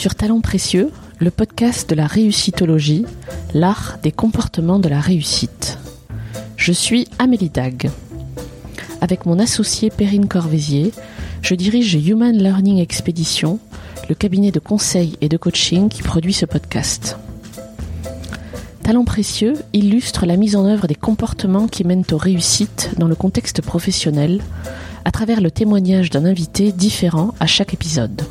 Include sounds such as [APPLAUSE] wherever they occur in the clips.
sur Talents Précieux, le podcast de la réussitologie, l'art des comportements de la réussite. Je suis Amélie Dag. Avec mon associé Perrine Corvézier, je dirige Human Learning Expedition, le cabinet de conseil et de coaching qui produit ce podcast. Talents précieux illustre la mise en œuvre des comportements qui mènent aux réussites dans le contexte professionnel à travers le témoignage d'un invité différent à chaque épisode.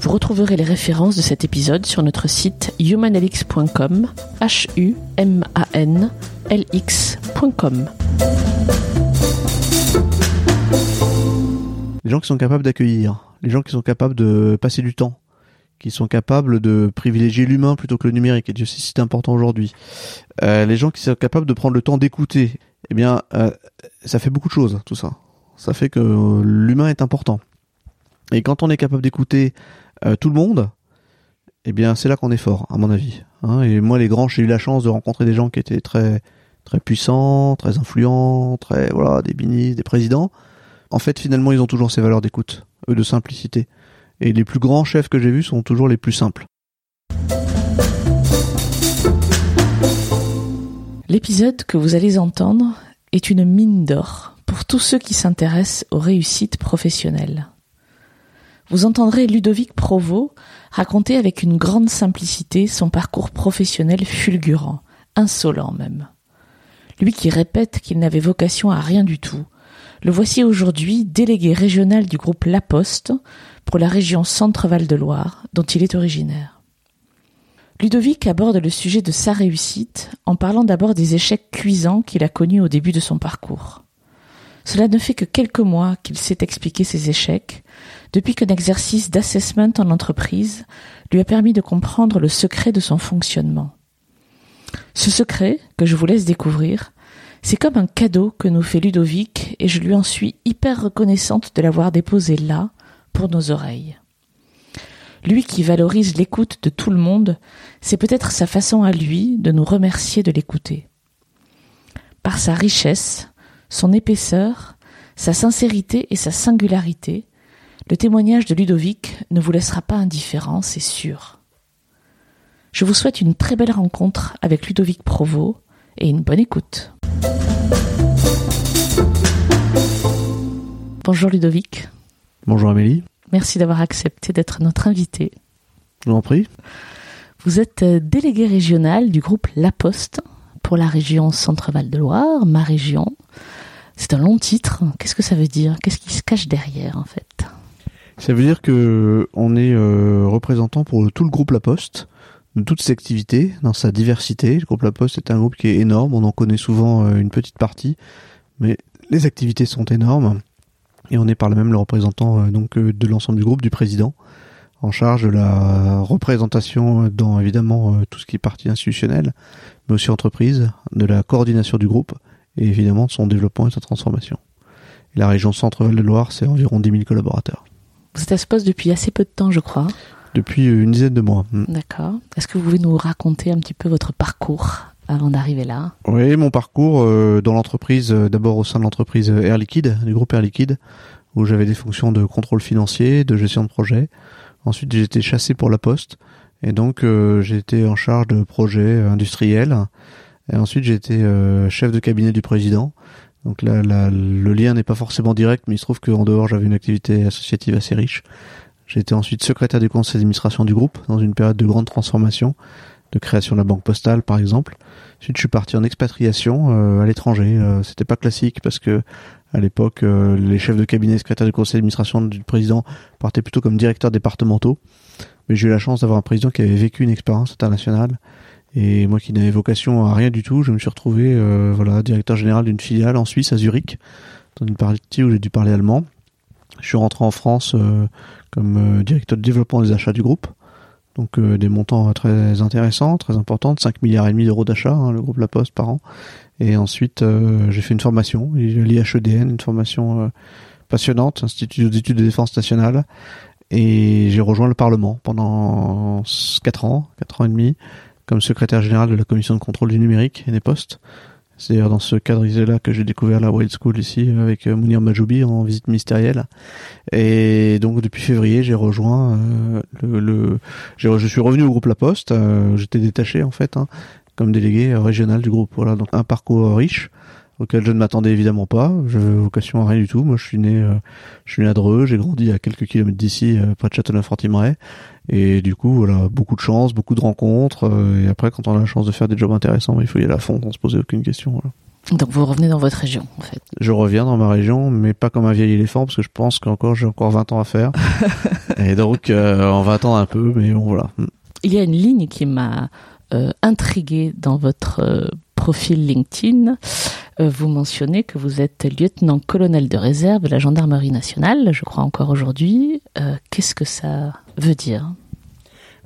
Vous retrouverez les références de cet épisode sur notre site humanlx.com, h u m a n l x.com. Les gens qui sont capables d'accueillir, les gens qui sont capables de passer du temps, qui sont capables de privilégier l'humain plutôt que le numérique, et Dieu sait si c'est important aujourd'hui. Euh, les gens qui sont capables de prendre le temps d'écouter, eh bien, euh, ça fait beaucoup de choses, tout ça. Ça fait que l'humain est important. Et quand on est capable d'écouter euh, tout le monde, eh bien, c'est là qu'on est fort, à mon avis. Hein. et moi, les grands, j'ai eu la chance de rencontrer des gens qui étaient très, très puissants, très influents, très, voilà, des ministres, des présidents. En fait, finalement, ils ont toujours ces valeurs d'écoute, eux, de simplicité. Et les plus grands chefs que j'ai vus sont toujours les plus simples. L'épisode que vous allez entendre est une mine d'or pour tous ceux qui s'intéressent aux réussites professionnelles. Vous entendrez Ludovic Provost raconter avec une grande simplicité son parcours professionnel fulgurant, insolent même. Lui qui répète qu'il n'avait vocation à rien du tout, le voici aujourd'hui délégué régional du groupe La Poste pour la région Centre-Val de Loire, dont il est originaire. Ludovic aborde le sujet de sa réussite en parlant d'abord des échecs cuisants qu'il a connus au début de son parcours. Cela ne fait que quelques mois qu'il sait expliquer ses échecs, depuis qu'un exercice d'assessment en entreprise lui a permis de comprendre le secret de son fonctionnement. Ce secret, que je vous laisse découvrir, c'est comme un cadeau que nous fait Ludovic et je lui en suis hyper reconnaissante de l'avoir déposé là, pour nos oreilles. Lui qui valorise l'écoute de tout le monde, c'est peut-être sa façon à lui de nous remercier de l'écouter. Par sa richesse, son épaisseur, sa sincérité et sa singularité, le témoignage de Ludovic ne vous laissera pas indifférent, c'est sûr. Je vous souhaite une très belle rencontre avec Ludovic Provost et une bonne écoute. Bonjour Ludovic. Bonjour Amélie. Merci d'avoir accepté d'être notre invité. Je vous en prie. Vous êtes euh, délégué régional du groupe La Poste pour la région Centre-Val de Loire, ma région. C'est un long titre. Qu'est-ce que ça veut dire? Qu'est-ce qui se cache derrière en fait? Ça veut dire que on est euh, représentant pour tout le groupe La Poste, de toutes ses activités, dans sa diversité. Le groupe La Poste est un groupe qui est énorme. On en connaît souvent euh, une petite partie, mais les activités sont énormes. Et on est par là même le représentant euh, donc euh, de l'ensemble du groupe, du président, en charge de la représentation dans évidemment euh, tout ce qui est partie institutionnelle, mais aussi entreprise, de la coordination du groupe et évidemment de son développement et sa transformation. la région Centre-Val de Loire, c'est environ 10 000 collaborateurs. Vous êtes à ce poste depuis assez peu de temps, je crois. Depuis une dizaine de mois. Mm. D'accord. Est-ce que vous pouvez nous raconter un petit peu votre parcours avant d'arriver là? Oui, mon parcours euh, dans l'entreprise, euh, d'abord au sein de l'entreprise Air Liquide, du groupe Air Liquide, où j'avais des fonctions de contrôle financier, de gestion de projet. Ensuite, j'ai été chassé pour la Poste, et donc euh, j'ai été en charge de projets industriels. Et ensuite, j'ai été chef de cabinet du président. Donc là, le lien n'est pas forcément direct, mais il se trouve qu'en dehors, j'avais une activité associative assez riche. J'ai été ensuite secrétaire du conseil d'administration du groupe dans une période de grande transformation de création de la banque postale par exemple. Ensuite, je suis parti en expatriation euh, à l'étranger. Euh, c'était pas classique parce que à l'époque, euh, les chefs de cabinet, secrétaires du conseil d'administration du président partaient plutôt comme directeurs départementaux. Mais j'ai eu la chance d'avoir un président qui avait vécu une expérience internationale. Et moi qui n'avais vocation à rien du tout, je me suis retrouvé voilà directeur général d'une filiale en Suisse, à Zurich, dans une partie où j'ai dû parler allemand. Je suis rentré en France comme directeur de développement des achats du groupe. Donc euh, des montants très intéressants, très importants, 5 milliards et demi d'euros d'achat, hein, le groupe La Poste par an. Et ensuite, euh, j'ai fait une formation, l'IHEDN, une formation euh, passionnante, Institut d'études de défense nationale. Et j'ai rejoint le Parlement pendant 4 ans, 4 ans et demi, comme secrétaire général de la commission de contrôle du numérique et des postes. C'est d'ailleurs dans ce cadre-là que j'ai découvert la Wild School ici avec euh, Mounir Majoubi en visite ministérielle. Et donc depuis février, j'ai rejoint euh, le, le je suis revenu au groupe La Poste. Euh, j'étais détaché en fait hein, comme délégué régional du groupe. Voilà, donc un parcours riche auquel je ne m'attendais évidemment pas. Je vocation à rien du tout. Moi, je suis né, je suis né à Dreux. J'ai grandi à quelques kilomètres d'ici, près de Châteauneuf-en-Thymerais. Et du coup, voilà, beaucoup de chance, beaucoup de rencontres. Euh, et après, quand on a la chance de faire des jobs intéressants, il faut y aller à fond, sans se poser aucune question. Voilà. Donc vous revenez dans votre région, en fait. Je reviens dans ma région, mais pas comme un vieil éléphant, parce que je pense qu'encore j'ai encore 20 ans à faire. [LAUGHS] et donc, euh, on va attendre un peu, mais bon, voilà. Il y a une ligne qui m'a euh, intrigué dans votre euh, profil LinkedIn. Vous mentionnez que vous êtes lieutenant-colonel de réserve de la gendarmerie nationale, je crois encore aujourd'hui. Qu'est-ce que ça veut dire?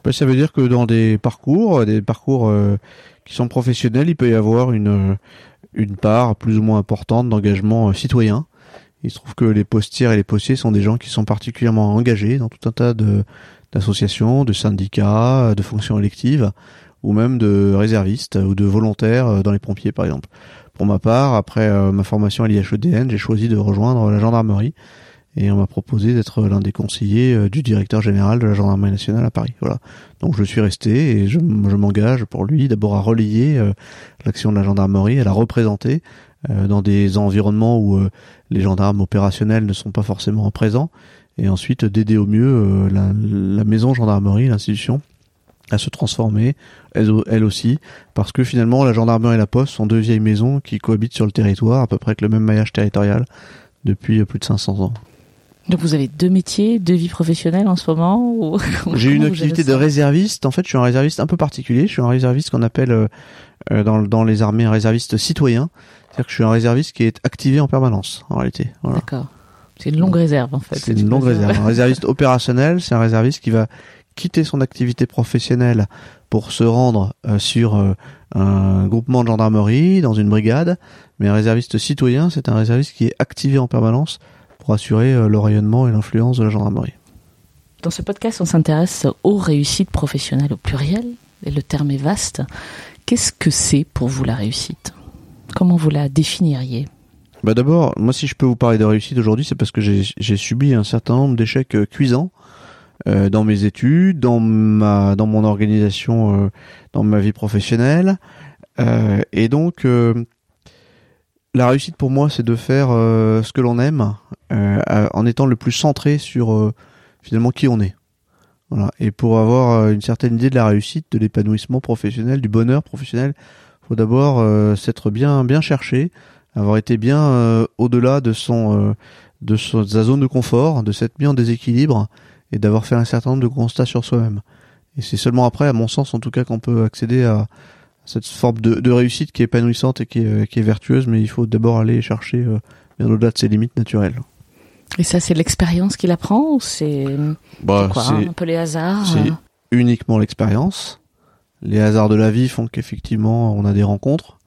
Ben, Ça veut dire que dans des parcours, des parcours qui sont professionnels, il peut y avoir une une part plus ou moins importante d'engagement euh, citoyen. Il se trouve que les postières et les postiers sont des gens qui sont particulièrement engagés dans tout un tas d'associations, de syndicats, de fonctions électives, ou même de réservistes ou de volontaires euh, dans les pompiers par exemple. Pour ma part, après euh, ma formation à l'IHEDN, j'ai choisi de rejoindre la gendarmerie et on m'a proposé d'être l'un des conseillers euh, du directeur général de la gendarmerie nationale à Paris. Voilà. Donc je suis resté et je, m'engage pour lui d'abord à relayer euh, l'action de la gendarmerie, à la représenter dans des environnements où les gendarmes opérationnels ne sont pas forcément présents, et ensuite d'aider au mieux la, maison gendarmerie, l'institution, à se transformer, elle, elle, aussi, parce que finalement la gendarmerie et la poste sont deux vieilles maisons qui cohabitent sur le territoire, à peu près avec le même maillage territorial depuis plus de 500 ans. Donc vous avez deux métiers, deux vies professionnelles en ce moment [LAUGHS] J'ai une activité de réserviste. En fait, je suis un réserviste un peu particulier. Je suis un réserviste qu'on appelle euh, euh, dans, dans les armées un réserviste citoyen. C'est-à-dire que je suis un réserviste qui est activé en permanence, en réalité. Voilà. D'accord. C'est une longue réserve, en fait. C'est une longue réserve. Un réserviste opérationnel, c'est un réserviste qui va quitter son activité professionnelle pour se rendre euh, sur un groupement de gendarmerie, dans une brigade. Mais un réserviste citoyen, c'est un réserviste qui est activé en permanence pour assurer euh, le rayonnement et l'influence de la gendarmerie. Dans ce podcast, on s'intéresse aux réussites professionnelles au pluriel, et le terme est vaste. Qu'est-ce que c'est pour vous la réussite? Comment vous la définiriez? Bah D'abord, moi si je peux vous parler de réussite aujourd'hui, c'est parce que j'ai subi un certain nombre d'échecs euh, cuisants euh, dans mes études, dans ma dans mon organisation, dans ma vie professionnelle, et donc la réussite pour moi, c'est de faire euh, ce que l'on aime euh, en étant le plus centré sur euh, finalement qui on est. Voilà. Et pour avoir une certaine idée de la réussite, de l'épanouissement professionnel, du bonheur professionnel, faut d'abord s'être bien bien cherché, avoir été bien au-delà de son de sa zone de confort, de s'être mis en déséquilibre et d'avoir fait un certain nombre de constats sur soi-même. Et c'est seulement après, à mon sens en tout cas, qu'on peut accéder à, cette forme de, de, réussite qui est épanouissante et qui est, qui est vertueuse, mais il faut d'abord aller chercher euh, bien au-delà de ses limites naturelles. Et ça, c'est l'expérience qui l'apprend ou c'est bah, quoi un peu les hasards C'est euh uniquement l'expérience. Les hasards de la vie font qu'effectivement, on a des rencontres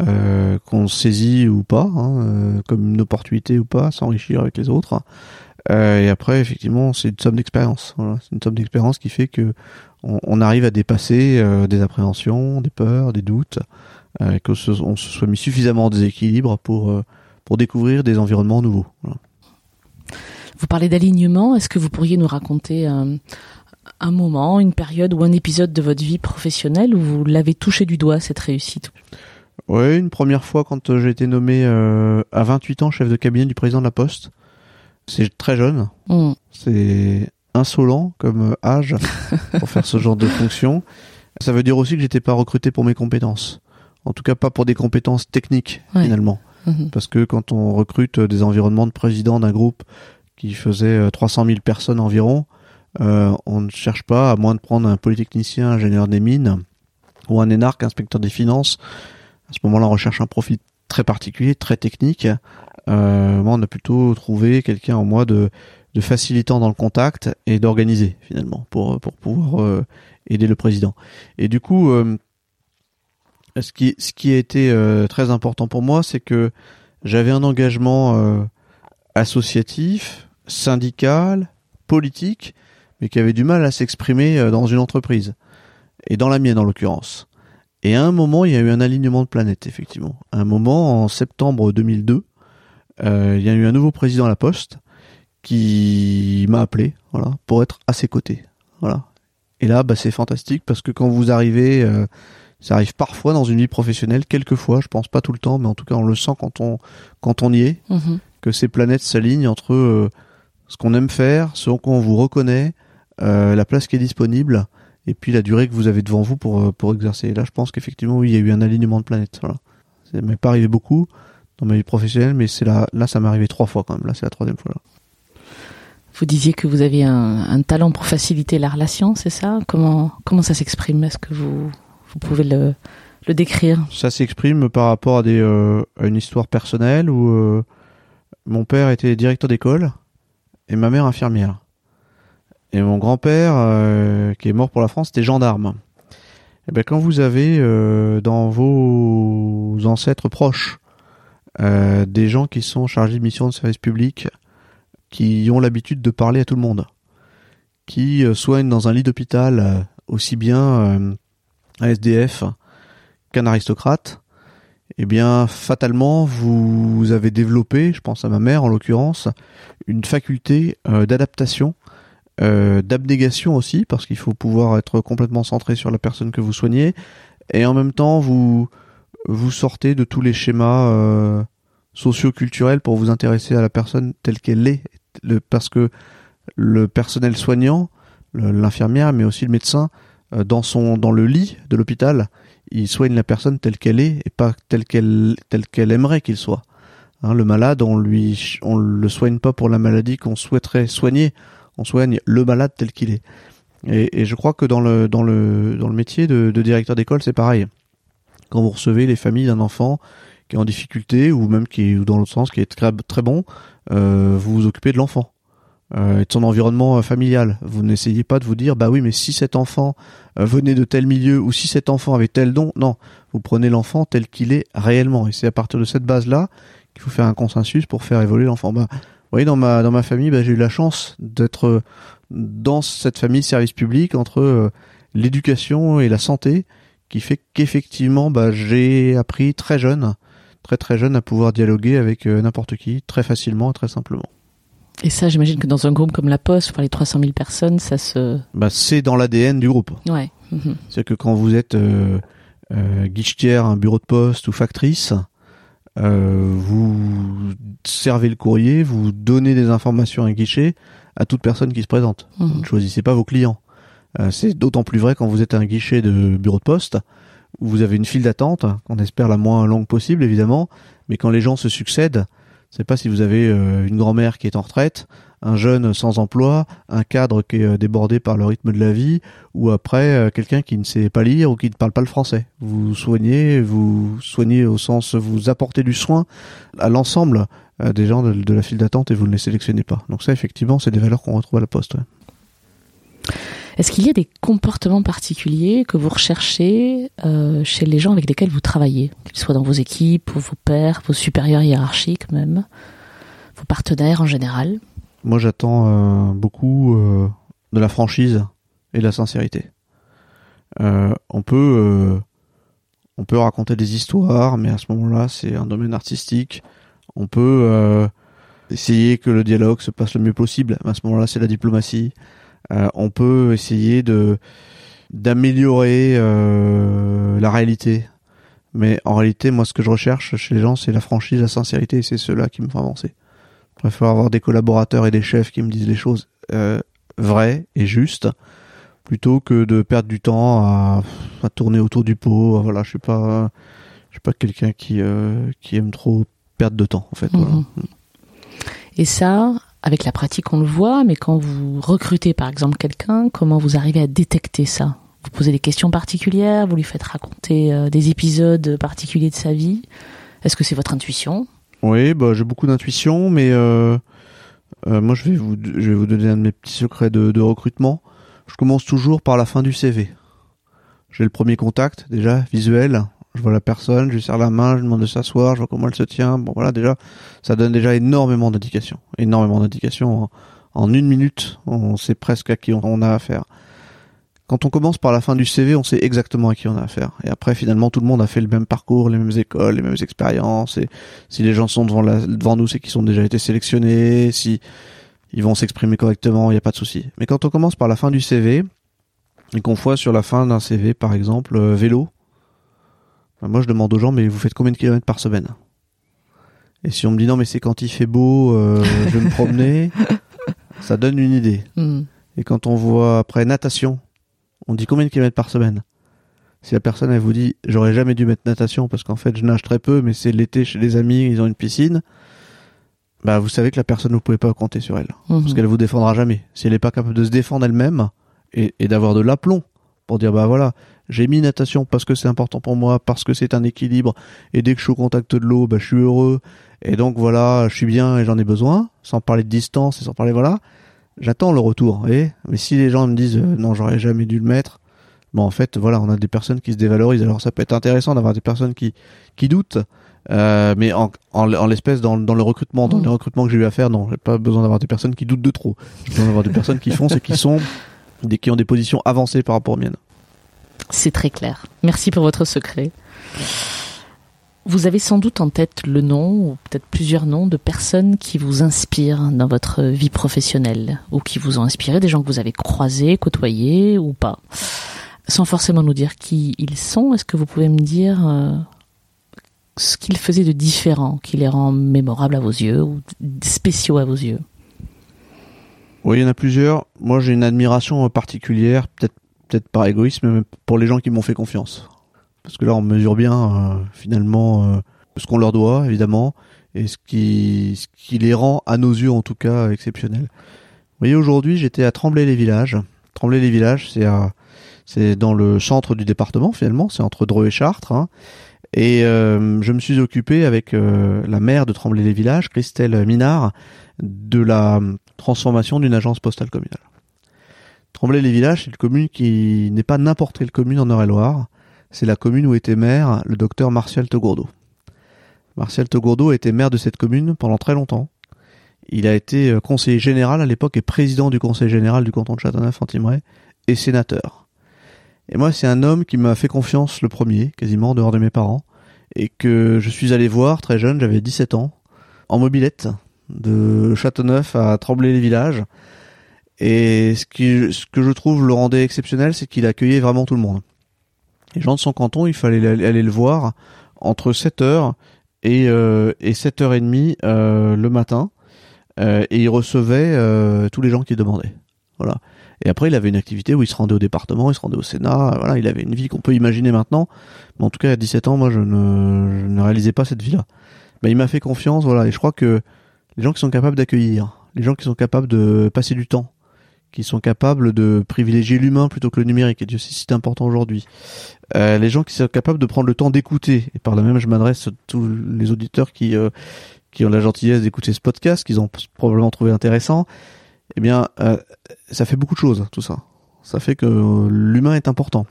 euh, qu'on saisit ou pas, hein, comme une opportunité ou pas, s'enrichir avec les autres. Euh, et après, effectivement, c'est une somme d'expérience. Voilà. C'est une somme d'expérience qui fait que on, arrive à dépasser euh, des appréhensions, des peurs, des doutes, euh, qu'on se, on se soit mis suffisamment en déséquilibre pour, euh, pour découvrir des environnements nouveaux. Vous parlez d'alignement, est-ce que vous pourriez nous raconter un moment, une période ou un épisode de votre vie professionnelle où vous l'avez touché du doigt, cette réussite? Oui, une première fois quand j'ai été nommé à 28 ans chef de cabinet du président de la Poste. C'est très jeune. Mm. C'est insolent comme âge [LAUGHS] pour faire ce genre de fonction. Ça veut dire aussi que j'étais pas recruté pour mes compétences. En tout cas, pas pour des compétences techniques finalement. Mhm. Parce que quand on recrute des environnements de président d'un groupe qui faisait 300 euh, 000 personnes environ, euh, on ne cherche pas, à moins de prendre un polytechnicien, ingénieur des mines, ou un énarque, inspecteur des finances. À ce moment-là, on recherche un profil très particulier, très technique. Euh, moi, on a plutôt trouvé quelqu'un en moi de de facilitant dans le contact et d'organiser finalement pour pour pouvoir euh, aider le président. Et du coup, euh, ce qui ce qui a été euh, très important pour moi, c'est que j'avais un engagement associatif, syndical, politique, mais qui avait du mal à s'exprimer dans une entreprise et dans la mienne en l'occurrence. Et à un moment, il y a eu un alignement de planètes, effectivement. Un moment, en septembre 2002, euh, il y a eu un nouveau président à la Poste qui m'a appelé, voilà, pour être à ses côtés, voilà. Et là, bah, c'est fantastique parce que quand vous arrivez, euh, ça arrive parfois dans une vie professionnelle, quelquefois, je pense pas tout le temps, mais en tout cas, on le sent quand on quand on y est, Mhm. que ces planètes s'alignent entre euh, ce qu'on aime faire, ce qu'on vous reconnaît, euh, la place qui est disponible, et puis la durée que vous avez devant vous pour euh, pour exercer. Et là, je pense qu'effectivement, oui, il y a eu un alignement de planètes. Voilà. Ça m'est pas arrivé beaucoup dans ma vie professionnelle, mais c'est là, là, ça m'est arrivé trois fois quand même. Là, c'est la troisième fois. Là. Vous disiez que vous aviez un, un talent pour faciliter la relation, c'est ça? Comment comment ça s'exprime? Est-ce que vous vous pouvez le le décrire? Ça s'exprime par rapport à des euh, à une histoire personnelle où euh, mon père était directeur d'école et ma mère infirmière. Et mon grand-père, euh, qui est mort pour la France, était gendarme. Et ben quand vous avez euh, dans vos ancêtres proches euh, des gens qui sont chargés de mission de service public, qui ont l'habitude de parler à tout le monde, qui euh, soignent dans un lit d'hôpital euh, aussi bien un SDF qu'un aristocrate, eh bien, fatalement, vous avez développé, je pense à ma mère en l'occurrence, une faculté d'adaptation, euh, d'abnégation aussi, parce qu'il faut pouvoir être complètement centré sur la personne que vous soignez, et en même temps, vous vous sortez de tous les schémas euh, socio-culturels pour vous intéresser à la personne telle qu'elle est, parce que le personnel soignant, l'infirmière, mais aussi le médecin, euh, dans son dans le lit de l'hôpital, il soigne la personne telle qu'elle est et pas telle qu'elle telle qu'elle aimerait qu'il soit. Hein, le malade, on lui on le soigne pas pour la maladie qu'on souhaiterait soigner, on soigne le malade tel qu'il est. Et, je crois que dans le dans le dans le métier de directeur d'école, c'est pareil. Quand vous recevez les familles d'un enfant qui est en difficulté ou même qui est ou dans l'autre sens qui est très, bon, euh, vous vous occupez de l'enfant euh, et de son environnement euh, familial. Vous n'essayez pas de vous dire bah oui mais si cet enfant venait de tel milieu ou si cet enfant avait tel don, non, vous prenez l'enfant tel qu'il est réellement et c'est à partir de cette base là qu'il faut faire un consensus pour faire évoluer l'enfant. Bah, vous voyez dans ma dans ma famille, bah, j'ai eu la chance d'être dans cette famille service public entre l'éducation et la santé qui fait qu'effectivement bah, j'ai appris très jeune très très jeune à pouvoir dialoguer avec euh, n'importe qui très facilement et très simplement. Et ça, j'imagine que dans un groupe comme la Poste, pour les 300 000 personnes, ça se Bah, c'est dans l'ADN du groupe. ouais. Mhm. C'est que quand vous êtes euh, euh, guichetière, un bureau de poste ou factrice, euh, vous servez le courrier, vous donnez des informations à un guichet à toute personne qui se présente. Vous Mhm. ne choisissez pas vos clients. Euh, c'est d'autant plus vrai quand vous êtes un guichet de bureau de poste où vous avez une file d'attente, qu'on espère la moins longue possible évidemment, mais quand les gens se succèdent, c'est pas si vous avez euh, une grand-mère qui est en retraite, un jeune sans emploi, un cadre qui est euh, débordé par le rythme de la vie, ou après quelqu'un qui ne sait pas lire ou qui ne parle pas le français. Vous soignez, vous soignez au sens, vous apportez du soin à l'ensemble des gens de, la file d'attente et vous ne les sélectionnez pas. Donc ça, effectivement, c'est des valeurs qu'on retrouve à la poste. Est-ce qu'il y a des comportements particuliers que vous recherchez euh, chez les gens avec lesquels vous travaillez, qu'ils soient dans vos équipes, vos pairs, vos supérieurs hiérarchiques même, vos partenaires en général? Moi, j'attends euh, beaucoup euh, de la franchise et de la sincérité. On peut, on peut raconter des histoires, mais à ce moment-là, c'est un domaine artistique. On peut essayer que le dialogue se passe le mieux possible. À ce moment-là, c'est la diplomatie. Euh, on peut essayer de d'améliorer euh, la réalité. Mais en réalité, moi, ce que je recherche chez les gens, c'est la franchise, la sincérité, et c'est cela qui me font avancer. Je préfère avoir des collaborateurs et des chefs qui me disent les choses euh, vraies et justes, plutôt que de perdre du temps à, tourner autour du pot. Voilà, je suis pas, je suis pas quelqu'un qui qui aime trop perdre de temps, en fait. Mhm. Et ça, avec la pratique, on le voit, mais quand vous recrutez par exemple quelqu'un, comment vous arrivez à détecter ça? Vous posez des questions particulières, vous lui faites raconter euh, des épisodes particuliers de sa vie. Est-ce que c'est votre intuition? Oui, bah, j'ai beaucoup d'intuition, mais euh, euh, moi je vais vous je vous donner un de mes petits secrets de recrutement. Je commence toujours par la fin du CV. J'ai le premier contact déjà visuel. Je vois la personne, je lui serre la main, je lui demande de s'asseoir, je vois comment elle se tient. Bon voilà déjà, ça donne déjà énormément d'indications, énormément d'indications. En, une minute, on sait presque à qui on, a affaire. quand on commence par la fin du CV, on sait exactement à qui on a affaire. Et après, finalement, tout le monde a fait le même parcours, les mêmes écoles, les mêmes expériences. Et si les gens sont devant nous, c'est qu'ils ont déjà été sélectionnés. Si ils vont s'exprimer correctement, il n'y a pas de souci. Mais quand on commence par la fin du CV, et qu'on voit sur la fin d'un CV, par exemple, euh, vélo, moi je demande aux gens, mais vous faites combien de kilomètres par semaine? Et si on me dit non, mais c'est quand il fait beau, euh, je vais me promener, [LAUGHS] ça donne une idée. Hmm. Et quand on voit après natation, on dit combien de kilomètres par semaine? Si la personne elle vous dit j'aurais jamais dû mettre natation parce qu'en fait je nage très peu, mais c'est l'été chez les amis, ils ont une piscine, bah vous savez que la personne vous pouvez pas compter sur elle Mhm. parce qu'elle vous défendra jamais. Si elle est pas capable de se défendre elle-même et, et d'avoir de l'aplomb pour dire bah voilà j'ai mis natation parce que c'est important pour moi, parce que c'est un équilibre et dès que je suis au contact de l'eau, bah je suis heureux et donc voilà je suis bien et j'en ai besoin, sans parler de distance et sans parler voilà. J'attends le retour, voyez mais si les gens me disent euh, non j'aurais jamais dû le mettre, bon en fait voilà on a des personnes qui se dévalorisent. Alors ça peut être intéressant d'avoir des personnes qui qui doutent, euh, mais en, en, en l'espèce dans, dans le recrutement, dans Mm. les recrutements que j'ai eu à faire, non j'ai pas besoin d'avoir des personnes qui doutent de trop. J'ai besoin d'avoir des personnes qui foncent et qui sont des qui ont des positions avancées par rapport aux miennes. C'est très clair. Merci pour votre secret. Vous avez sans doute en tête le nom, ou peut-être plusieurs noms, de personnes qui vous inspirent dans votre vie professionnelle, ou qui vous ont inspiré, des gens que vous avez croisés, côtoyés, ou pas. Sans forcément nous dire qui ils sont, est-ce que vous pouvez me dire euh, ce qu'ils faisaient de différent, qui les rend mémorables à vos yeux, ou spéciaux à vos yeux? Oui, il y en a plusieurs. Moi, j'ai une admiration particulière, peut-être peut-être par égoïsme, mais pour les gens qui m'ont fait confiance. Parce que là, on mesure bien euh, finalement euh, ce qu'on leur doit, évidemment, et ce qui, ce qui les rend, à nos yeux en tout cas, exceptionnels. Vous voyez, aujourd'hui, j'étais à Tremblay-les-Villages. Tremblay-les-Villages, c'est c'est dans le centre du département finalement, c'est entre Dreux et Chartres. hein. Et euh, je me suis occupé avec la maire de Tremblay-les-Villages, Christelle Minard, de la transformation d'une agence postale communale. Tremblay-les-Villages, c'est une commune qui n'est pas n'importe quelle commune en Eure-et-Loire. C'est la commune où était maire le docteur Martial Togourdeau. Martial Togourdeau était maire de cette commune pendant très longtemps. Il a été euh, conseiller général à l'époque et président du conseil général du canton de Châteauneuf-en-Thymerais et sénateur. Et moi, c'est un homme qui m'a fait confiance le premier, quasiment en dehors de mes parents, et que je suis allé voir très jeune, j'avais 17 ans, en mobilette, de Châteauneuf à Tremblay-les-Villages. Et ce, que je trouve le rendait exceptionnel, c'est qu'il accueillait vraiment tout le monde. Les gens de son canton, il fallait aller le voir entre 7h et, euh, et 7h30 euh, le matin. Euh, et il recevait euh, tous les gens qui demandaient. Voilà. Et après, il avait une activité où il se rendait au département, il se rendait au Sénat. Voilà, il avait une vie qu'on peut imaginer maintenant. Mais en tout cas, à 17 ans, moi, je ne, je ne réalisais pas cette vie-là. Mais il m'a fait confiance, voilà. Et je crois que les gens qui sont capables d'accueillir, les gens qui sont capables de passer du temps, qui sont capables de privilégier l'humain plutôt que le numérique, et Dieu si c'est important aujourd'hui. Euh, les gens qui sont capables de prendre le temps d'écouter, et par là même je m'adresse à tous les auditeurs qui, euh, qui ont la gentillesse d'écouter ce podcast, qu'ils ont probablement trouvé intéressant, eh bien, euh, ça fait beaucoup de choses, tout ça. Ça fait que l'humain est important.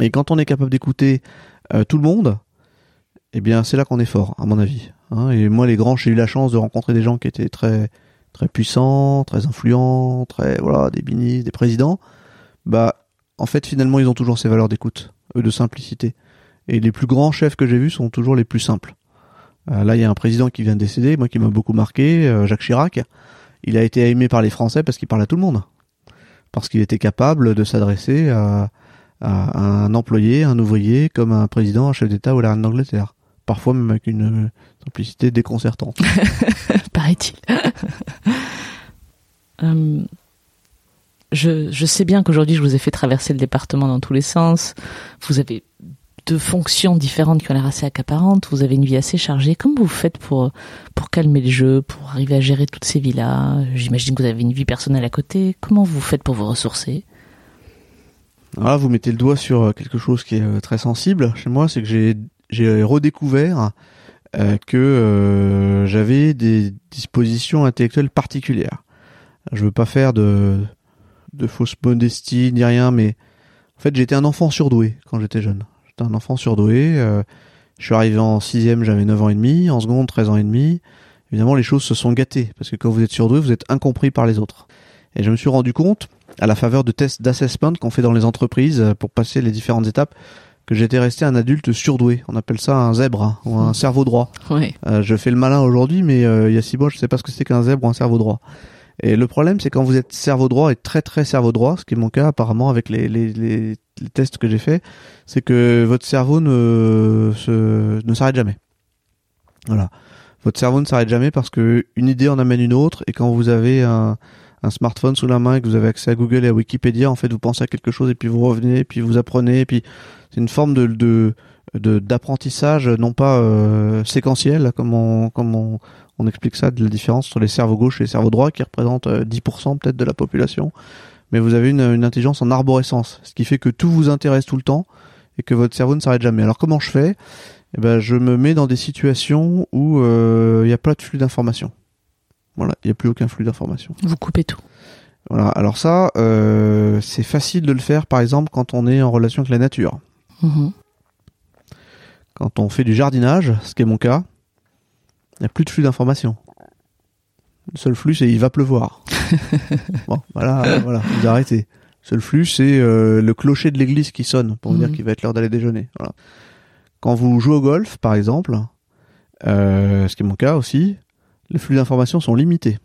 Et quand on est capable d'écouter tout le monde, eh bien, c'est là qu'on est fort, à mon avis. Hein, et moi, les grands, j'ai eu la chance de rencontrer des gens qui étaient très, très puissants, très influents, très, voilà, des ministres, des présidents. Bah, en fait, finalement, ils ont toujours ces valeurs d'écoute, de simplicité. Et les plus grands chefs que j'ai vus sont toujours les plus simples. Euh, là, il y a un président qui vient de décéder, moi qui m'a beaucoup marqué, euh, Jacques Chirac. Il a été aimé par les Français parce qu'il parle à tout le monde. Parce qu'il était capable de s'adresser à, à un employé, un ouvrier, comme un président, un chef d'État ou la reine d'Angleterre. Parfois même avec une euh, simplicité déconcertante. [LAUGHS] paraît-il. [LAUGHS] Euh, je, je sais bien qu'aujourd'hui, je vous ai fait traverser le département dans tous les sens. Vous avez deux fonctions différentes qui ont l'air assez accaparantes. Vous avez une vie assez chargée. Comment vous faites pour, pour calmer le jeu, pour arriver à gérer toutes ces vies-là? J'imagine que vous avez une vie personnelle à côté. Comment vous faites pour vous ressourcer? Voilà, vous mettez le doigt sur euh, quelque chose qui est très sensible chez moi, c'est que j'ai j'ai redécouvert euh, que euh, j'avais des dispositions intellectuelles particulières. Je veux pas faire de de fausse modestie ni rien, mais en fait j'étais un enfant surdoué quand j'étais jeune. J'étais un enfant surdoué. euh, je suis arrivé en sixième, j'avais 9 ans et demi, en seconde 13 ans et demi. Évidemment, les choses se sont gâtées parce que quand vous êtes surdoué, vous êtes incompris par les autres. Et je me suis rendu compte à la faveur de tests d'assessment qu'on fait dans les entreprises euh, pour passer les différentes étapes que j'étais resté un adulte surdoué. On appelle ça un zèbre hein, ou un cerveau droit. Ouais. Euh, je fais le malin aujourd'hui, mais euh, il y a six mois, je sais pas ce que c'est qu'un zèbre ou un cerveau droit. Et le problème, c'est quand vous êtes cerveau droit et très très cerveau droit, ce qui est mon cas apparemment avec les, les, les, les tests que j'ai fait, c'est que votre cerveau ne se, ne s'arrête jamais. Voilà. Votre cerveau ne s'arrête jamais parce que une idée en amène une autre et quand vous avez un, un smartphone sous la main et que vous avez accès à Google et à Wikipédia, en fait, vous pensez à quelque chose et puis vous revenez, et puis vous apprenez, et puis c'est une forme de, de, d'apprentissage non pas euh, séquentiel comme on comme on, on explique ça de la différence entre les cerveaux gauche et les cerveaux droits qui représentent euh, 10% peut-être de la population. Mais vous avez une, une intelligence en arborescence ce qui fait que tout vous intéresse tout le temps et que votre cerveau ne s'arrête jamais. Alors comment je fais? Eh ben je me mets dans des situations où euh, il n'y a pas de flux d'informations voilà il n'y a plus aucun flux d'informations Vous coupez tout. voilà alors ça euh, c'est facile de le faire par exemple quand on est en relation avec la nature Mhm. quand on fait du jardinage, ce qui est mon cas, il n'y a plus de flux d'informations. Le seul flux, c'est il va pleuvoir. [LAUGHS] bon, voilà, voilà, vous arrêtez. Le seul flux, c'est euh, le clocher de l'église qui sonne pour vous Mhm. dire qu'il va être l'heure d'aller déjeuner. Voilà. Quand vous jouez au golf, par exemple, euh, ce qui est mon cas aussi, les flux d'informations sont limités.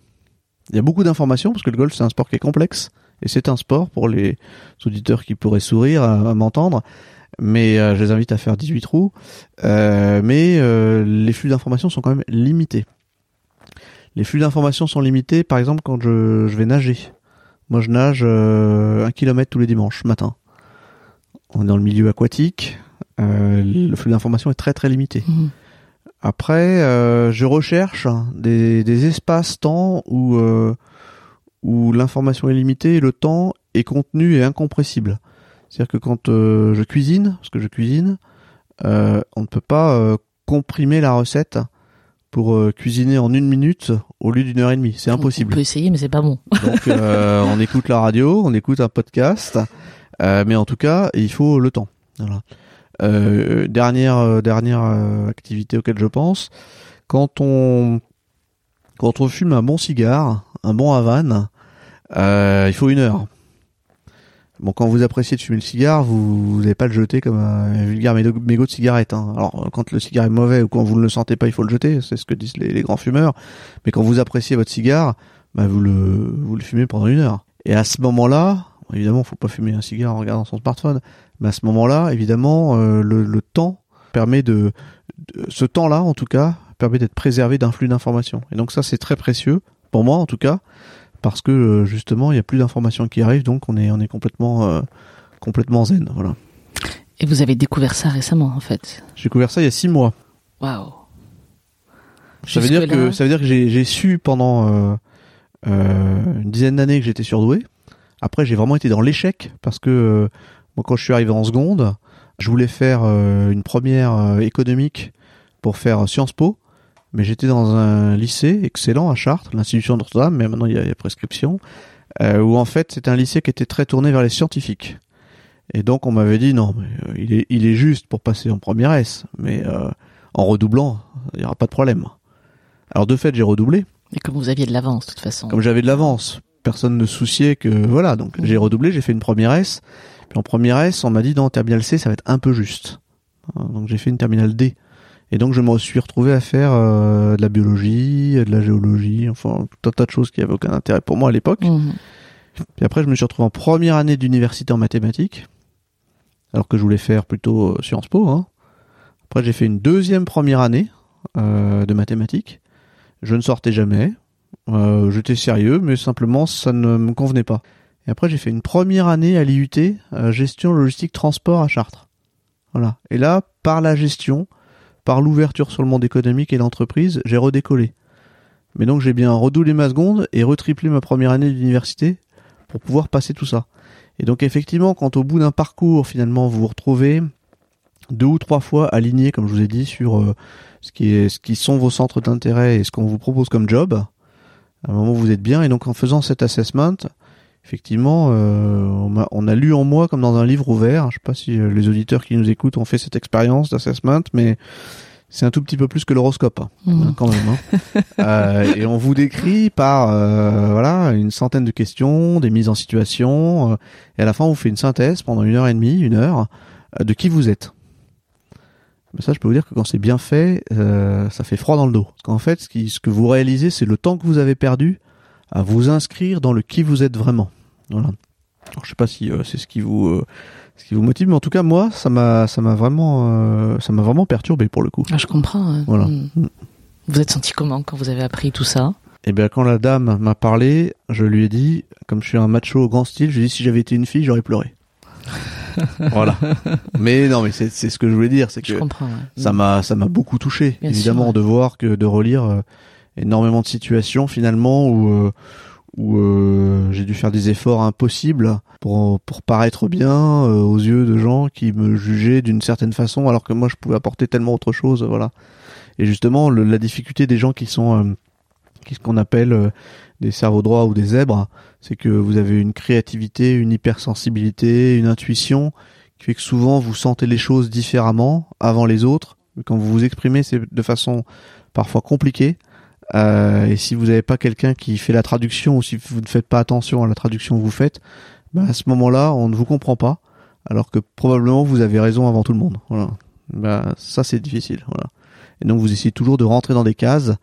Il y a beaucoup d'informations parce que le golf, c'est un sport qui est complexe et c'est un sport pour les auditeurs qui pourraient sourire à, m'entendre. Mais euh, je les invite à faire 18 trous. Euh, mais euh, les flux d'informations sont quand même limités. Les flux d'informations sont limités, par exemple, quand je, vais nager. Moi, je nage euh, un kilomètre tous les dimanches matin. On est dans le milieu aquatique. euh, le flux d'informations est très très limité. Mhm. Après, euh, je recherche des, des espaces-temps où, euh, où l'information est limitée et le temps est contenu et incompressible. C'est-à-dire que quand euh, je cuisine, parce que je cuisine, euh, on ne peut pas euh, comprimer la recette pour euh, cuisiner en une minute au lieu d'une heure et demie. C'est On impossible. peut essayer, mais c'est pas bon. [LAUGHS] Donc euh, on écoute la radio, on écoute un podcast, euh, mais en tout cas il faut le temps. Voilà. Euh, dernière euh, dernière euh, activité auquel je pense, quand on quand on fume un bon cigare, un bon Havane, euh, il faut une heure. Bon, quand vous appréciez de fumer le cigare, vous n'allez pas le jeter comme un vulgaire mégot de cigarette. hein. Alors, quand le cigare est mauvais ou quand vous ne le sentez pas, il faut le jeter. C'est ce que disent les, les grands fumeurs. Mais quand vous appréciez votre cigare, bah, vous le vous le fumez pendant une heure. Et à ce moment-là, évidemment, faut pas fumer un cigare en regardant son smartphone. Mais à ce moment-là, évidemment, euh, le, le temps permet de, de- ce temps-là, en tout cas, permet d'être préservé d'un flux d'informations. Et donc ça, c'est très précieux pour moi, en tout cas, parce que euh, justement, il y a plus d'informations qui arrivent, donc on est on est complètement euh, complètement zen. Voilà. Et vous avez découvert ça récemment, en fait? J'ai découvert ça il y a six mois. Waouh. Ça veut dire que ça veut dire que j'ai j'ai su pendant euh, euh, une dizaine d'années que j'étais surdoué. Après, j'ai vraiment été dans l'échec parce que euh, moi, quand je suis arrivé en seconde, je voulais faire euh, une première euh, économique pour faire Sciences Po, mais j'étais dans un lycée excellent à Chartres, l'institution de Notre-Dame, mais maintenant il y a, prescription, où en fait c'était un lycée qui était très tourné vers les scientifiques. Et donc on m'avait dit non, mais il est il est juste pour passer en première S, mais euh, en redoublant, il y aura pas de problème. Alors de fait, j'ai redoublé. Et comme vous aviez de l'avance, de toute façon. Comme j'avais de l'avance, personne ne souciait que voilà. Donc j'ai redoublé, j'ai fait une première S. Puis en première S, on m'a dit dans terminal C, ça va être un peu juste. Hein, Donc j'ai fait une terminale D. Et donc je me suis retrouvé à faire euh, de la biologie, de la géologie, enfin tout un tas de choses qui avaient aucun intérêt pour moi à l'époque. Mhm. Puis après, je me suis retrouvé en première année d'université en mathématiques, alors que je voulais faire plutôt euh, Sciences Po. Hein. Après, j'ai fait une deuxième première année euh, de mathématiques. Je ne sortais jamais. Euh, J'étais sérieux, mais simplement, ça ne me convenait pas. Et après, j'ai fait une première année à l'IUT, euh, gestion logistique transport à Chartres. Voilà. Et là, par la gestion, par l'ouverture sur le monde économique et l'entreprise, j'ai redécollé. Mais donc, j'ai bien redoublé ma seconde et retriplé ma première année d'université pour pouvoir passer tout ça. Et donc effectivement, quand au bout d'un parcours, finalement, vous vous retrouvez deux ou trois fois aligné, comme je vous ai dit, sur euh, ce qui est, ce qui sont vos centres d'intérêt et ce qu'on vous propose comme job, à un moment vous êtes bien. Et donc en faisant cet assessment, effectivement, euh, on, a, on a lu en moi comme dans un livre ouvert. Je sais pas si euh, les auditeurs qui nous écoutent ont fait cette expérience d'assessment, mais c'est un tout petit peu plus que l'horoscope, hein, Mhm. quand même. hein. [LAUGHS] Euh, et on vous décrit par euh, voilà une centaine de questions, des mises en situation, euh, et à la fin on vous fait une synthèse pendant une heure et demie, une heure, euh, de qui vous êtes. Mais ça, je peux vous dire que quand c'est bien fait, euh, ça fait froid dans le dos. Parce qu'en fait, ce, qui, ce que vous réalisez, c'est le temps que vous avez perdu à vous inscrire dans le qui vous êtes vraiment. Voilà. Alors, je sais pas si euh, c'est ce qui vous euh, ce qui vous motive, mais en tout cas, moi, ça m'a ça m'a vraiment euh, ça m'a vraiment perturbé pour le coup. Ah, je comprends. hein. Voilà. Mm. Vous êtes senti comment quand vous avez appris tout ça? Et bien quand la dame m'a parlé, je lui ai dit, comme je suis un macho au grand style, je lui ai dit si j'avais été une fille, j'aurais pleuré. [LAUGHS] [LAUGHS] voilà. Mais non, mais c'est ce que je voulais dire, c'est que ouais. ça m'a ça m'a beaucoup touché, Bien évidemment, sûr, ouais. de voir que de relire euh, énormément de situations finalement où euh, où euh, j'ai dû faire des efforts impossibles pour pour paraître bien aux yeux de gens qui me jugeaient d'une certaine façon alors que moi je pouvais apporter tellement autre chose, voilà. Et justement, le- la difficulté des gens qui sont euh, qui ce qu'on appelle des cerveaux droits ou des zèbres, c'est que vous avez une créativité, une hypersensibilité, une intuition qui fait que souvent vous sentez les choses différemment avant les autres. Quand vous vous exprimez, c'est de façon parfois compliquée. Euh, et si vous n'avez pas quelqu'un qui fait la traduction ou si vous ne faites pas attention à la traduction que vous faites, bah à ce moment-là, on ne vous comprend pas, alors que probablement vous avez raison avant tout le monde. Voilà. Bah, ça c'est difficile. Voilà. Et donc vous essayez toujours de rentrer dans des cases,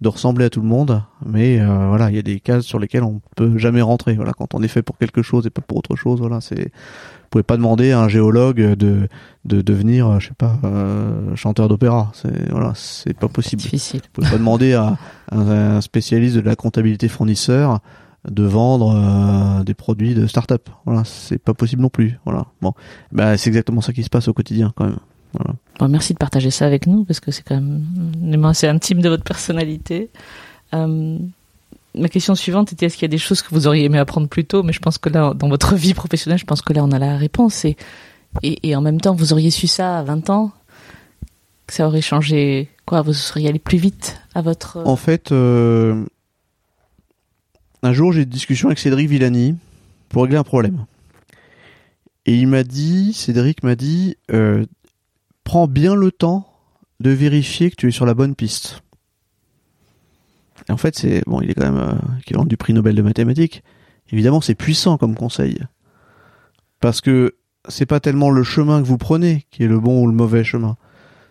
de ressembler à tout le monde, mais euh, voilà, il y a des cases sur lesquelles on peut jamais rentrer. Voilà, quand on est fait pour quelque chose et pas pour autre chose, voilà, c'est. Vous pouvez pas demander à un géologue de de devenir, je sais pas, euh, chanteur d'opéra. C'est voilà, c'est pas possible. Difficile. Vous pouvez pas demander à un, un spécialiste de la comptabilité fournisseur de vendre euh, des produits de start-up. Voilà, c'est pas possible non plus. Voilà. Bon, bah c'est exactement ça qui se passe au quotidien quand même. Voilà. Merci de partager ça avec nous parce que c'est quand même un élément assez intime de votre personnalité. Euh, ma question suivante était est-ce qu'il y a des choses que vous auriez aimé apprendre plus tôt? Mais je pense que là, dans votre vie professionnelle, je pense que là, on a la réponse. Et, et, en même temps, vous auriez su ça à 20 ans? Que ça aurait changé quoi? Vous seriez allé plus vite à votre. En fait, euh, un jour j'ai une discussion avec Cédric Villani pour régler un problème. Et il m'a dit, Cédric m'a dit, euh, prends bien le temps de vérifier que tu es sur la bonne piste. Et en fait, c'est bon, il est quand même euh, équivalent du prix Nobel de mathématiques. Évidemment, c'est puissant comme conseil, parce que c'est pas tellement le chemin que vous prenez qui est le bon ou le mauvais chemin.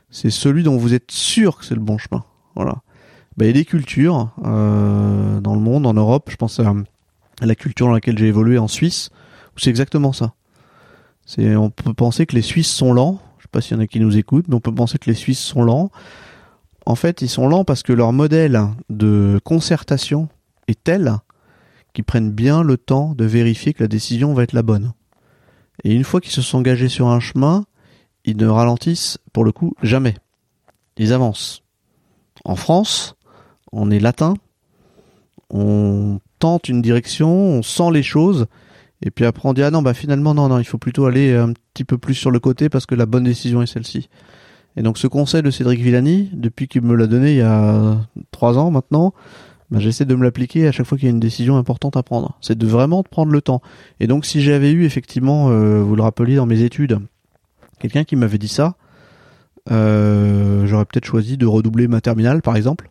C'est celui dont vous êtes sûr que c'est le bon chemin. Voilà. Bah, il y a des cultures euh, dans le monde, en Europe. Je pense à, la culture dans laquelle j'ai évolué en Suisse, où c'est exactement ça. On peut penser que les Suisses sont lents. Je sais pas s'il y en a qui nous écoutent, mais on peut penser que les Suisses sont lents. En fait, ils sont lents parce que leur modèle de concertation est tel qu'ils prennent bien le temps de vérifier que la décision va être la bonne. Et une fois qu'ils se sont engagés sur un chemin, ils ne ralentissent pour le coup jamais. Ils avancent. En France, on est latin, on tente une direction, on sent les choses, et puis après on dit ah non bah finalement non non il faut plutôt aller un petit peu plus sur le côté parce que la bonne décision est celle-ci. Et donc ce conseil de Cédric Villani, depuis qu'il me l'a donné il y a trois ans maintenant, bah, j'essaie de me l'appliquer à chaque fois qu'il y a une décision importante à prendre. C'est de vraiment de prendre le temps. Et donc si j'avais eu effectivement, euh, vous le rappeliez dans mes études, quelqu'un qui m'avait dit ça, euh, j'aurais peut-être choisi de redoubler ma terminale par exemple,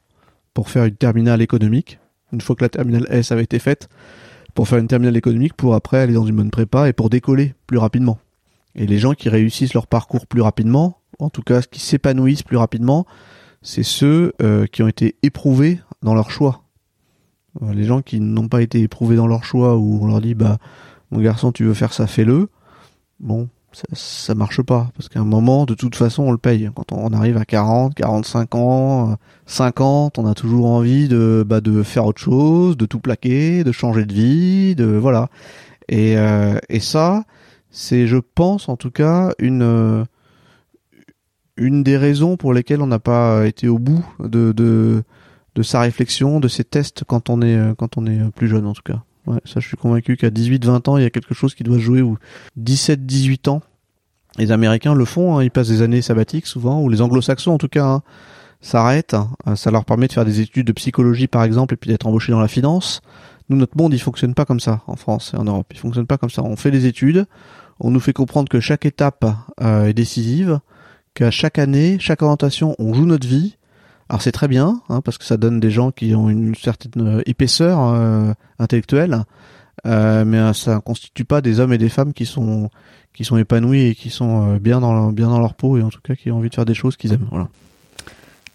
pour faire une terminale économique. Une fois que la terminale S avait été faite, pour faire une terminale économique, pour après aller dans une bonne prépa et pour décoller plus rapidement. Et les gens qui réussissent leur parcours plus rapidement, en tout cas qui s'épanouissent plus rapidement, c'est ceux euh, qui ont été éprouvés dans leur choix. Euh, Les gens qui n'ont pas été éprouvés dans leur choix, où on leur dit bah mon garçon tu veux faire ça, fais-le. Bon, ça, ça marche pas parce qu'à un moment de toute façon on le paye. Quand on arrive à 40, 45 ans, euh, 50, on a toujours envie de bah, de faire autre chose, de tout plaquer, de changer de vie, de voilà. Et euh, et ça c'est je pense en tout cas une une des raisons pour lesquelles on n'a pas été au bout de, de de sa réflexion, de ses tests quand on est quand on est plus jeune en tout cas. Ouais, ça je suis convaincu qu'à 18-20 ans, il y a quelque chose qui doit jouer ou 17-18 ans. Les Américains le font, hein, ils passent des années sabbatiques souvent, ou les Anglo-Saxons en tout cas hein, s'arrêtent. hein. Ça leur permet de faire des études de psychologie par exemple et puis d'être embauchés dans la finance. Nous, notre monde, il fonctionne pas comme ça en France et en Europe. Il fonctionne pas comme ça. On fait des études, on nous fait comprendre que chaque étape euh, est décisive, qu'à chaque année, chaque orientation, on joue notre vie. Alors c'est très bien, hein, parce que ça donne des gens qui ont une certaine euh, épaisseur euh, intellectuelle, euh, mais ça ne constitue pas des hommes et des femmes qui sont qui sont épanouis et qui sont bien dans bien dans leur peau et en tout cas qui ont envie de faire des choses qu'ils aiment. Voilà.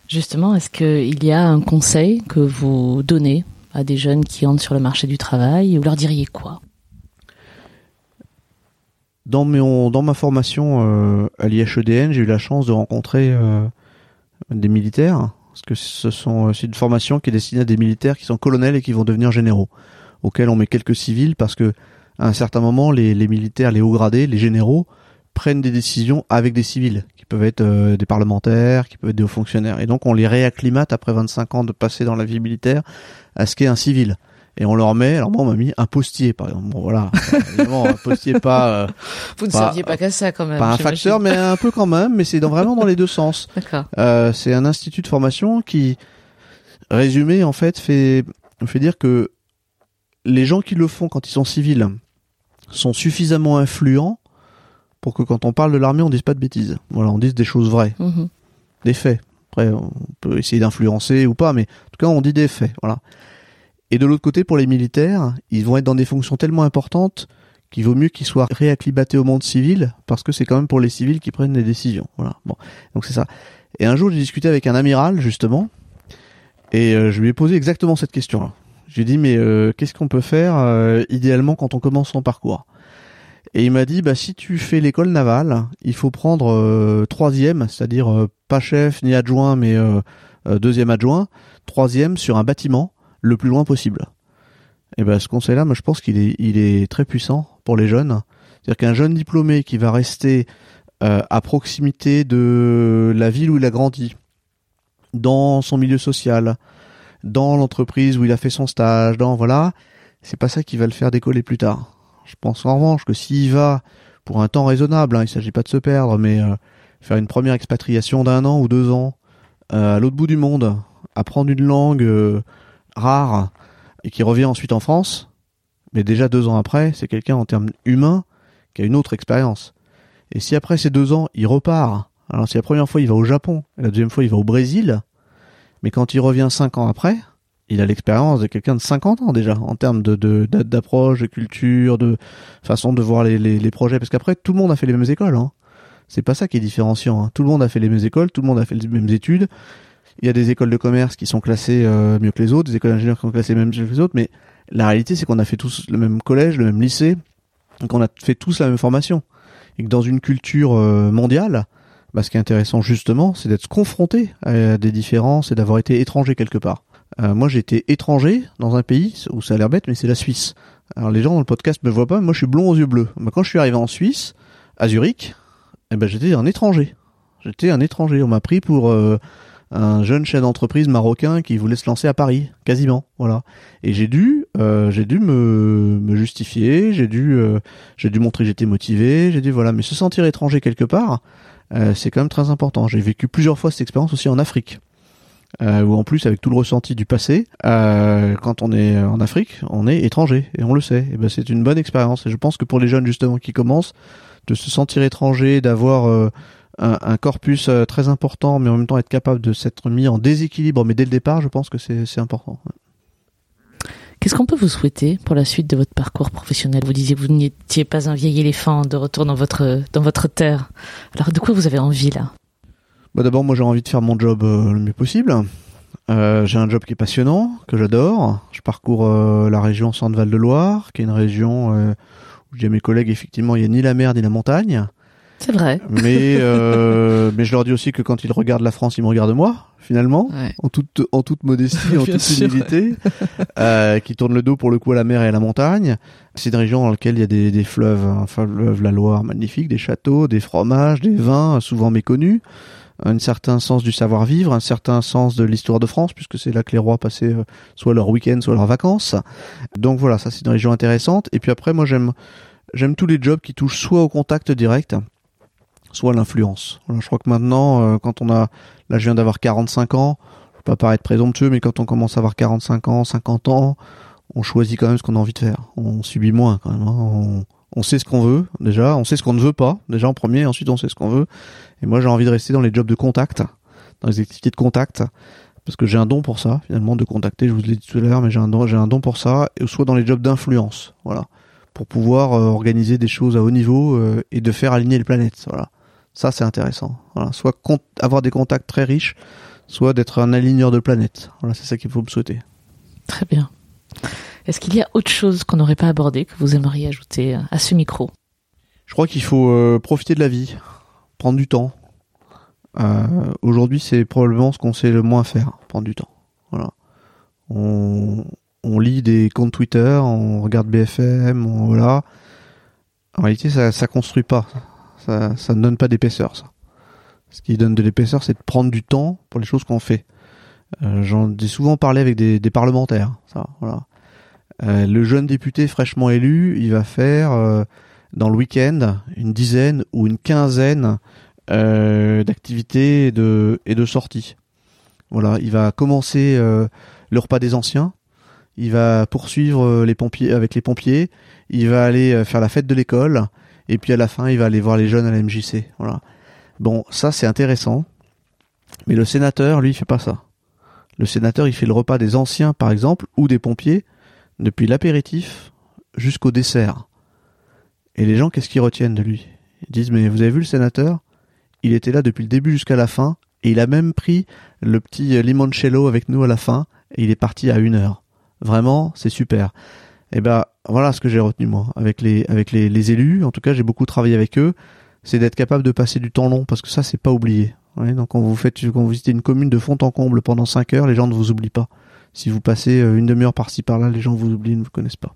Justement, est-ce qu'il y a un conseil que vous donnez à des jeunes qui entrent sur le marché du travail Vous leur diriez quoi? Dans, mes, dans ma formation à l'IHEDN, j'ai eu la chance de rencontrer des militaires, parce que ce sont c'est une formation qui est destinée à des militaires qui sont colonels et qui vont devenir généraux, auxquels on met quelques civils, parce que à un certain moment, les, les militaires, les hauts gradés, les généraux, prennent des décisions avec des civils, qui peuvent être euh, des parlementaires, qui peuvent être des hauts fonctionnaires. Et donc on les réacclimate après 25 ans de passer dans la vie militaire à ce qu'est un civil et on leur met alors moi on m'a mis un postier par exemple. Bon voilà. [LAUGHS] Évidemment un postier pas euh, vous ne saviez pas qu'à ça quand même pas un facteur mais un peu quand même mais c'est dans, vraiment dans les deux sens. [LAUGHS] D'accord. Euh, c'est un institut de formation qui résumé en fait fait fait dire que les gens qui le font quand ils sont civils sont suffisamment influents pour que quand on parle de l'armée on dise pas de bêtises. Voilà on dise des choses vraies. Mhm. des faits. Après on peut essayer d'influencer ou pas mais en tout cas on dit des faits. Voilà et de l'autre côté, pour les militaires, ils vont être dans des fonctions tellement importantes qu'il vaut mieux qu'ils soient réacclimatés au monde civil, parce que c'est quand même pour les civils qui prennent les décisions. Voilà. Bon, donc c'est ça. Et un jour, j'ai discuté avec un amiral justement, et euh, je lui ai posé exactement cette question-là. Je lui ai dit mais euh, qu'est-ce qu'on peut faire euh, idéalement quand on commence son parcours? Et il m'a dit bah si tu fais l'école navale, il faut prendre euh, troisième, c'est-à-dire euh, pas chef ni adjoint, mais deuxième adjoint, troisième sur un bâtiment le plus loin possible. Et ben ce conseil-là, moi je pense qu'il est, très puissant pour les jeunes. C'est-à-dire qu'un jeune diplômé qui va rester euh, à proximité de la ville où il a grandi, dans son milieu social, dans l'entreprise où il a fait son stage, dans voilà, c'est pas ça qui va le faire décoller plus tard. Je pense en revanche que s'il va pour un temps raisonnable, hein, il s'agit pas de se perdre, mais euh, faire une première expatriation d'un an ou deux ans euh, à l'autre bout du monde, apprendre une langue rare et qui revient ensuite en France, mais déjà deux ans après, c'est quelqu'un en termes humains qui a une autre expérience. Et si après ces deux ans, il repart, alors si la première fois il va au Japon, et la deuxième fois il va au Brésil, mais quand il revient cinq ans après, il a l'expérience de quelqu'un de 50 ans déjà, en termes de, de, d'a- d'approche, de culture, de façon de voir les, les, les projets, parce qu'après tout le monde a fait les mêmes écoles, hein. C'est pas ça qui est différenciant. hein. Tout le monde a fait les mêmes écoles, tout le monde a fait les mêmes études. Il y a des écoles de commerce qui sont classées euh, mieux que les autres, des écoles d'ingénieurs qui sont classées même mieux que les autres, mais la réalité c'est qu'on a fait tous le même collège, le même lycée, qu'on a fait tous la même formation. Et que dans une culture euh, mondiale, bah, ce qui est intéressant justement, c'est d'être confronté à des différences et d'avoir été étranger quelque part. Euh, moi j'ai été étranger dans un pays où ça a l'air bête, mais c'est la Suisse. Alors les gens dans le podcast me voient pas, mais moi je suis blond aux yeux bleus. Mais quand je suis arrivé en Suisse, à Zurich, eh ben j'étais un étranger. J'étais un étranger. On m'a pris pour un jeune chef d'entreprise marocain qui voulait se lancer à Paris, quasiment. Voilà. Et j'ai dû, euh, j'ai dû me, me justifier. J'ai dû, euh, j'ai dû montrer que j'étais motivé. J'ai dû voilà. Mais se sentir étranger quelque part, euh, c'est quand même très important. J'ai vécu plusieurs fois cette expérience aussi en Afrique. Euh, où en plus avec tout le ressenti du passé, euh, quand on est en Afrique, on est étranger et on le sait. Et ben c'est une bonne expérience. Et je pense que pour les jeunes justement qui commencent, de se sentir étranger, d'avoir euh, un, un corpus euh, très important, mais en même temps être capable de s'être mis en déséquilibre, mais dès le départ, je pense que c'est important. Qu'est-ce qu'on peut vous souhaiter pour la suite de votre parcours professionnel? Vous disiez que vous n'étiez pas un vieil éléphant de retour dans votre dans votre terre. Alors de quoi vous avez envie là? Bah d'abord, moi j'ai envie de faire mon job euh, le mieux possible. Euh, j'ai un job qui est passionnant, que j'adore. Je parcours euh, la région Centre-Val de Loire, qui est une région où je dis à mes collègues, effectivement, il n'y a ni la mer ni la montagne. C'est vrai. Mais, euh, mais je leur dis aussi que quand ils regardent la France, ils me regardent moi, finalement, Ouais. en toute, en toute modestie, [LAUGHS] en toute humilité, euh, qui tournent le dos pour le coup à la mer et à la montagne. C'est une région dans laquelle il y a des, des fleuves, un fleuve, la Loire, magnifique, des châteaux, des fromages, des vins, souvent méconnus, un certain sens du savoir-vivre, un certain sens de l'histoire de France, puisque c'est là que les rois passaient euh, soit leur week-end, soit leurs vacances. Donc voilà, ça c'est une région intéressante. Et puis après, moi j'aime, j'aime tous les jobs qui touchent soit au contact direct, soit l'influence. Je crois que maintenant, euh, quand on a, là je viens d'avoir 45 ans, je veux pas paraître présomptueux, mais quand on commence à avoir 45 ans, 50 ans, on choisit quand même ce qu'on a envie de faire. On subit moins quand même. hein. On, on sait ce qu'on veut déjà, on sait ce qu'on ne veut pas déjà en premier, ensuite on sait ce qu'on veut. Et moi j'ai envie de rester dans les jobs de contact, dans les activités de contact, parce que j'ai un don pour ça finalement de contacter. Je vous l'ai dit tout à l'heure, mais j'ai un don, j'ai un don pour ça, et soit dans les jobs d'influence, voilà, pour pouvoir euh, organiser des choses à haut niveau euh, et de faire aligner les planètes, voilà. Ça c'est intéressant. Voilà, soit avoir des contacts très riches, soit d'être un aligneur de planètes. Voilà, c'est ça qu'il faut me souhaiter. Très bien. Est-ce qu'il y a autre chose qu'on n'aurait pas abordé que vous aimeriez ajouter à ce micro? Je crois qu'il faut euh, profiter de la vie, prendre du temps. Euh, Aujourd'hui, c'est probablement ce qu'on sait le moins faire, prendre du temps. Voilà. On, on lit des comptes Twitter, on regarde BFM, on, voilà. En réalité, ça, ça construit pas. Ça, ne donne pas d'épaisseur, ça. Ce qui donne de l'épaisseur, c'est de prendre du temps pour les choses qu'on fait. Euh, J'en ai souvent parlé avec des, parlementaires. Ça. Euh, le jeune député fraîchement élu, il va faire euh, dans le week-end une dizaine ou une quinzaine d'activités et de, sorties. Il va commencer le repas des anciens, il va poursuivre les pompiers avec les pompiers, il va aller faire la fête de l'école, et puis à la fin, il va aller voir les jeunes à la MJC. Bon, ça c'est intéressant, mais le sénateur, lui, il fait pas ça. Le sénateur, il fait le repas des anciens, par exemple, ou des pompiers, depuis l'apéritif jusqu'au dessert. Et les gens, qu'est-ce qu'ils retiennent de lui? Ils disent, mais vous avez vu le sénateur? Il était là depuis le début jusqu'à la fin, et il a même pris le petit limoncello avec nous à la fin, et il est parti à une heure. Vraiment, c'est super. Et eh ben voilà ce que j'ai retenu moi avec les avec les, les élus. En tout cas, j'ai beaucoup travaillé avec eux. C'est d'être capable de passer du temps long parce que ça c'est pas oublié. donc quand vous faites quand vous visitez une commune de fond en comble pendant 5 heures, les gens ne vous oublient pas. Si vous passez euh, une demi-heure par-ci par-là, les gens vous oublient, ne vous connaissent pas.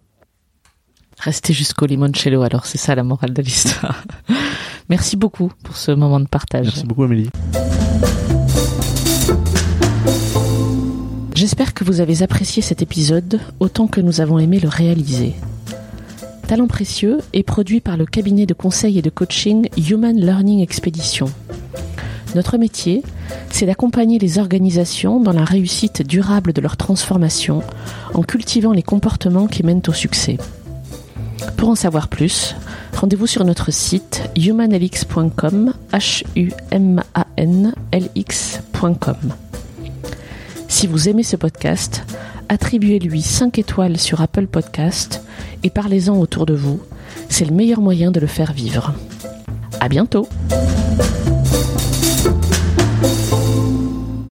Restez jusqu'au limoncello, alors c'est ça la morale de l'histoire. [LAUGHS] Merci beaucoup pour ce moment de partage. Merci beaucoup Amélie. J'espère que vous avez apprécié cet épisode autant que nous avons aimé le réaliser. Talent précieux est produit par le cabinet de conseil et de coaching Human Learning Expedition. Notre métier, c'est d'accompagner les organisations dans la réussite durable de leur transformation en cultivant les comportements qui mènent au succès. Pour en savoir plus, rendez-vous sur notre site humanlx.com, h u m a n l x.com. Si vous aimez ce podcast, attribuez-lui 5 étoiles sur Apple Podcast et parlez-en autour de vous. C'est le meilleur moyen de le faire vivre. À bientôt!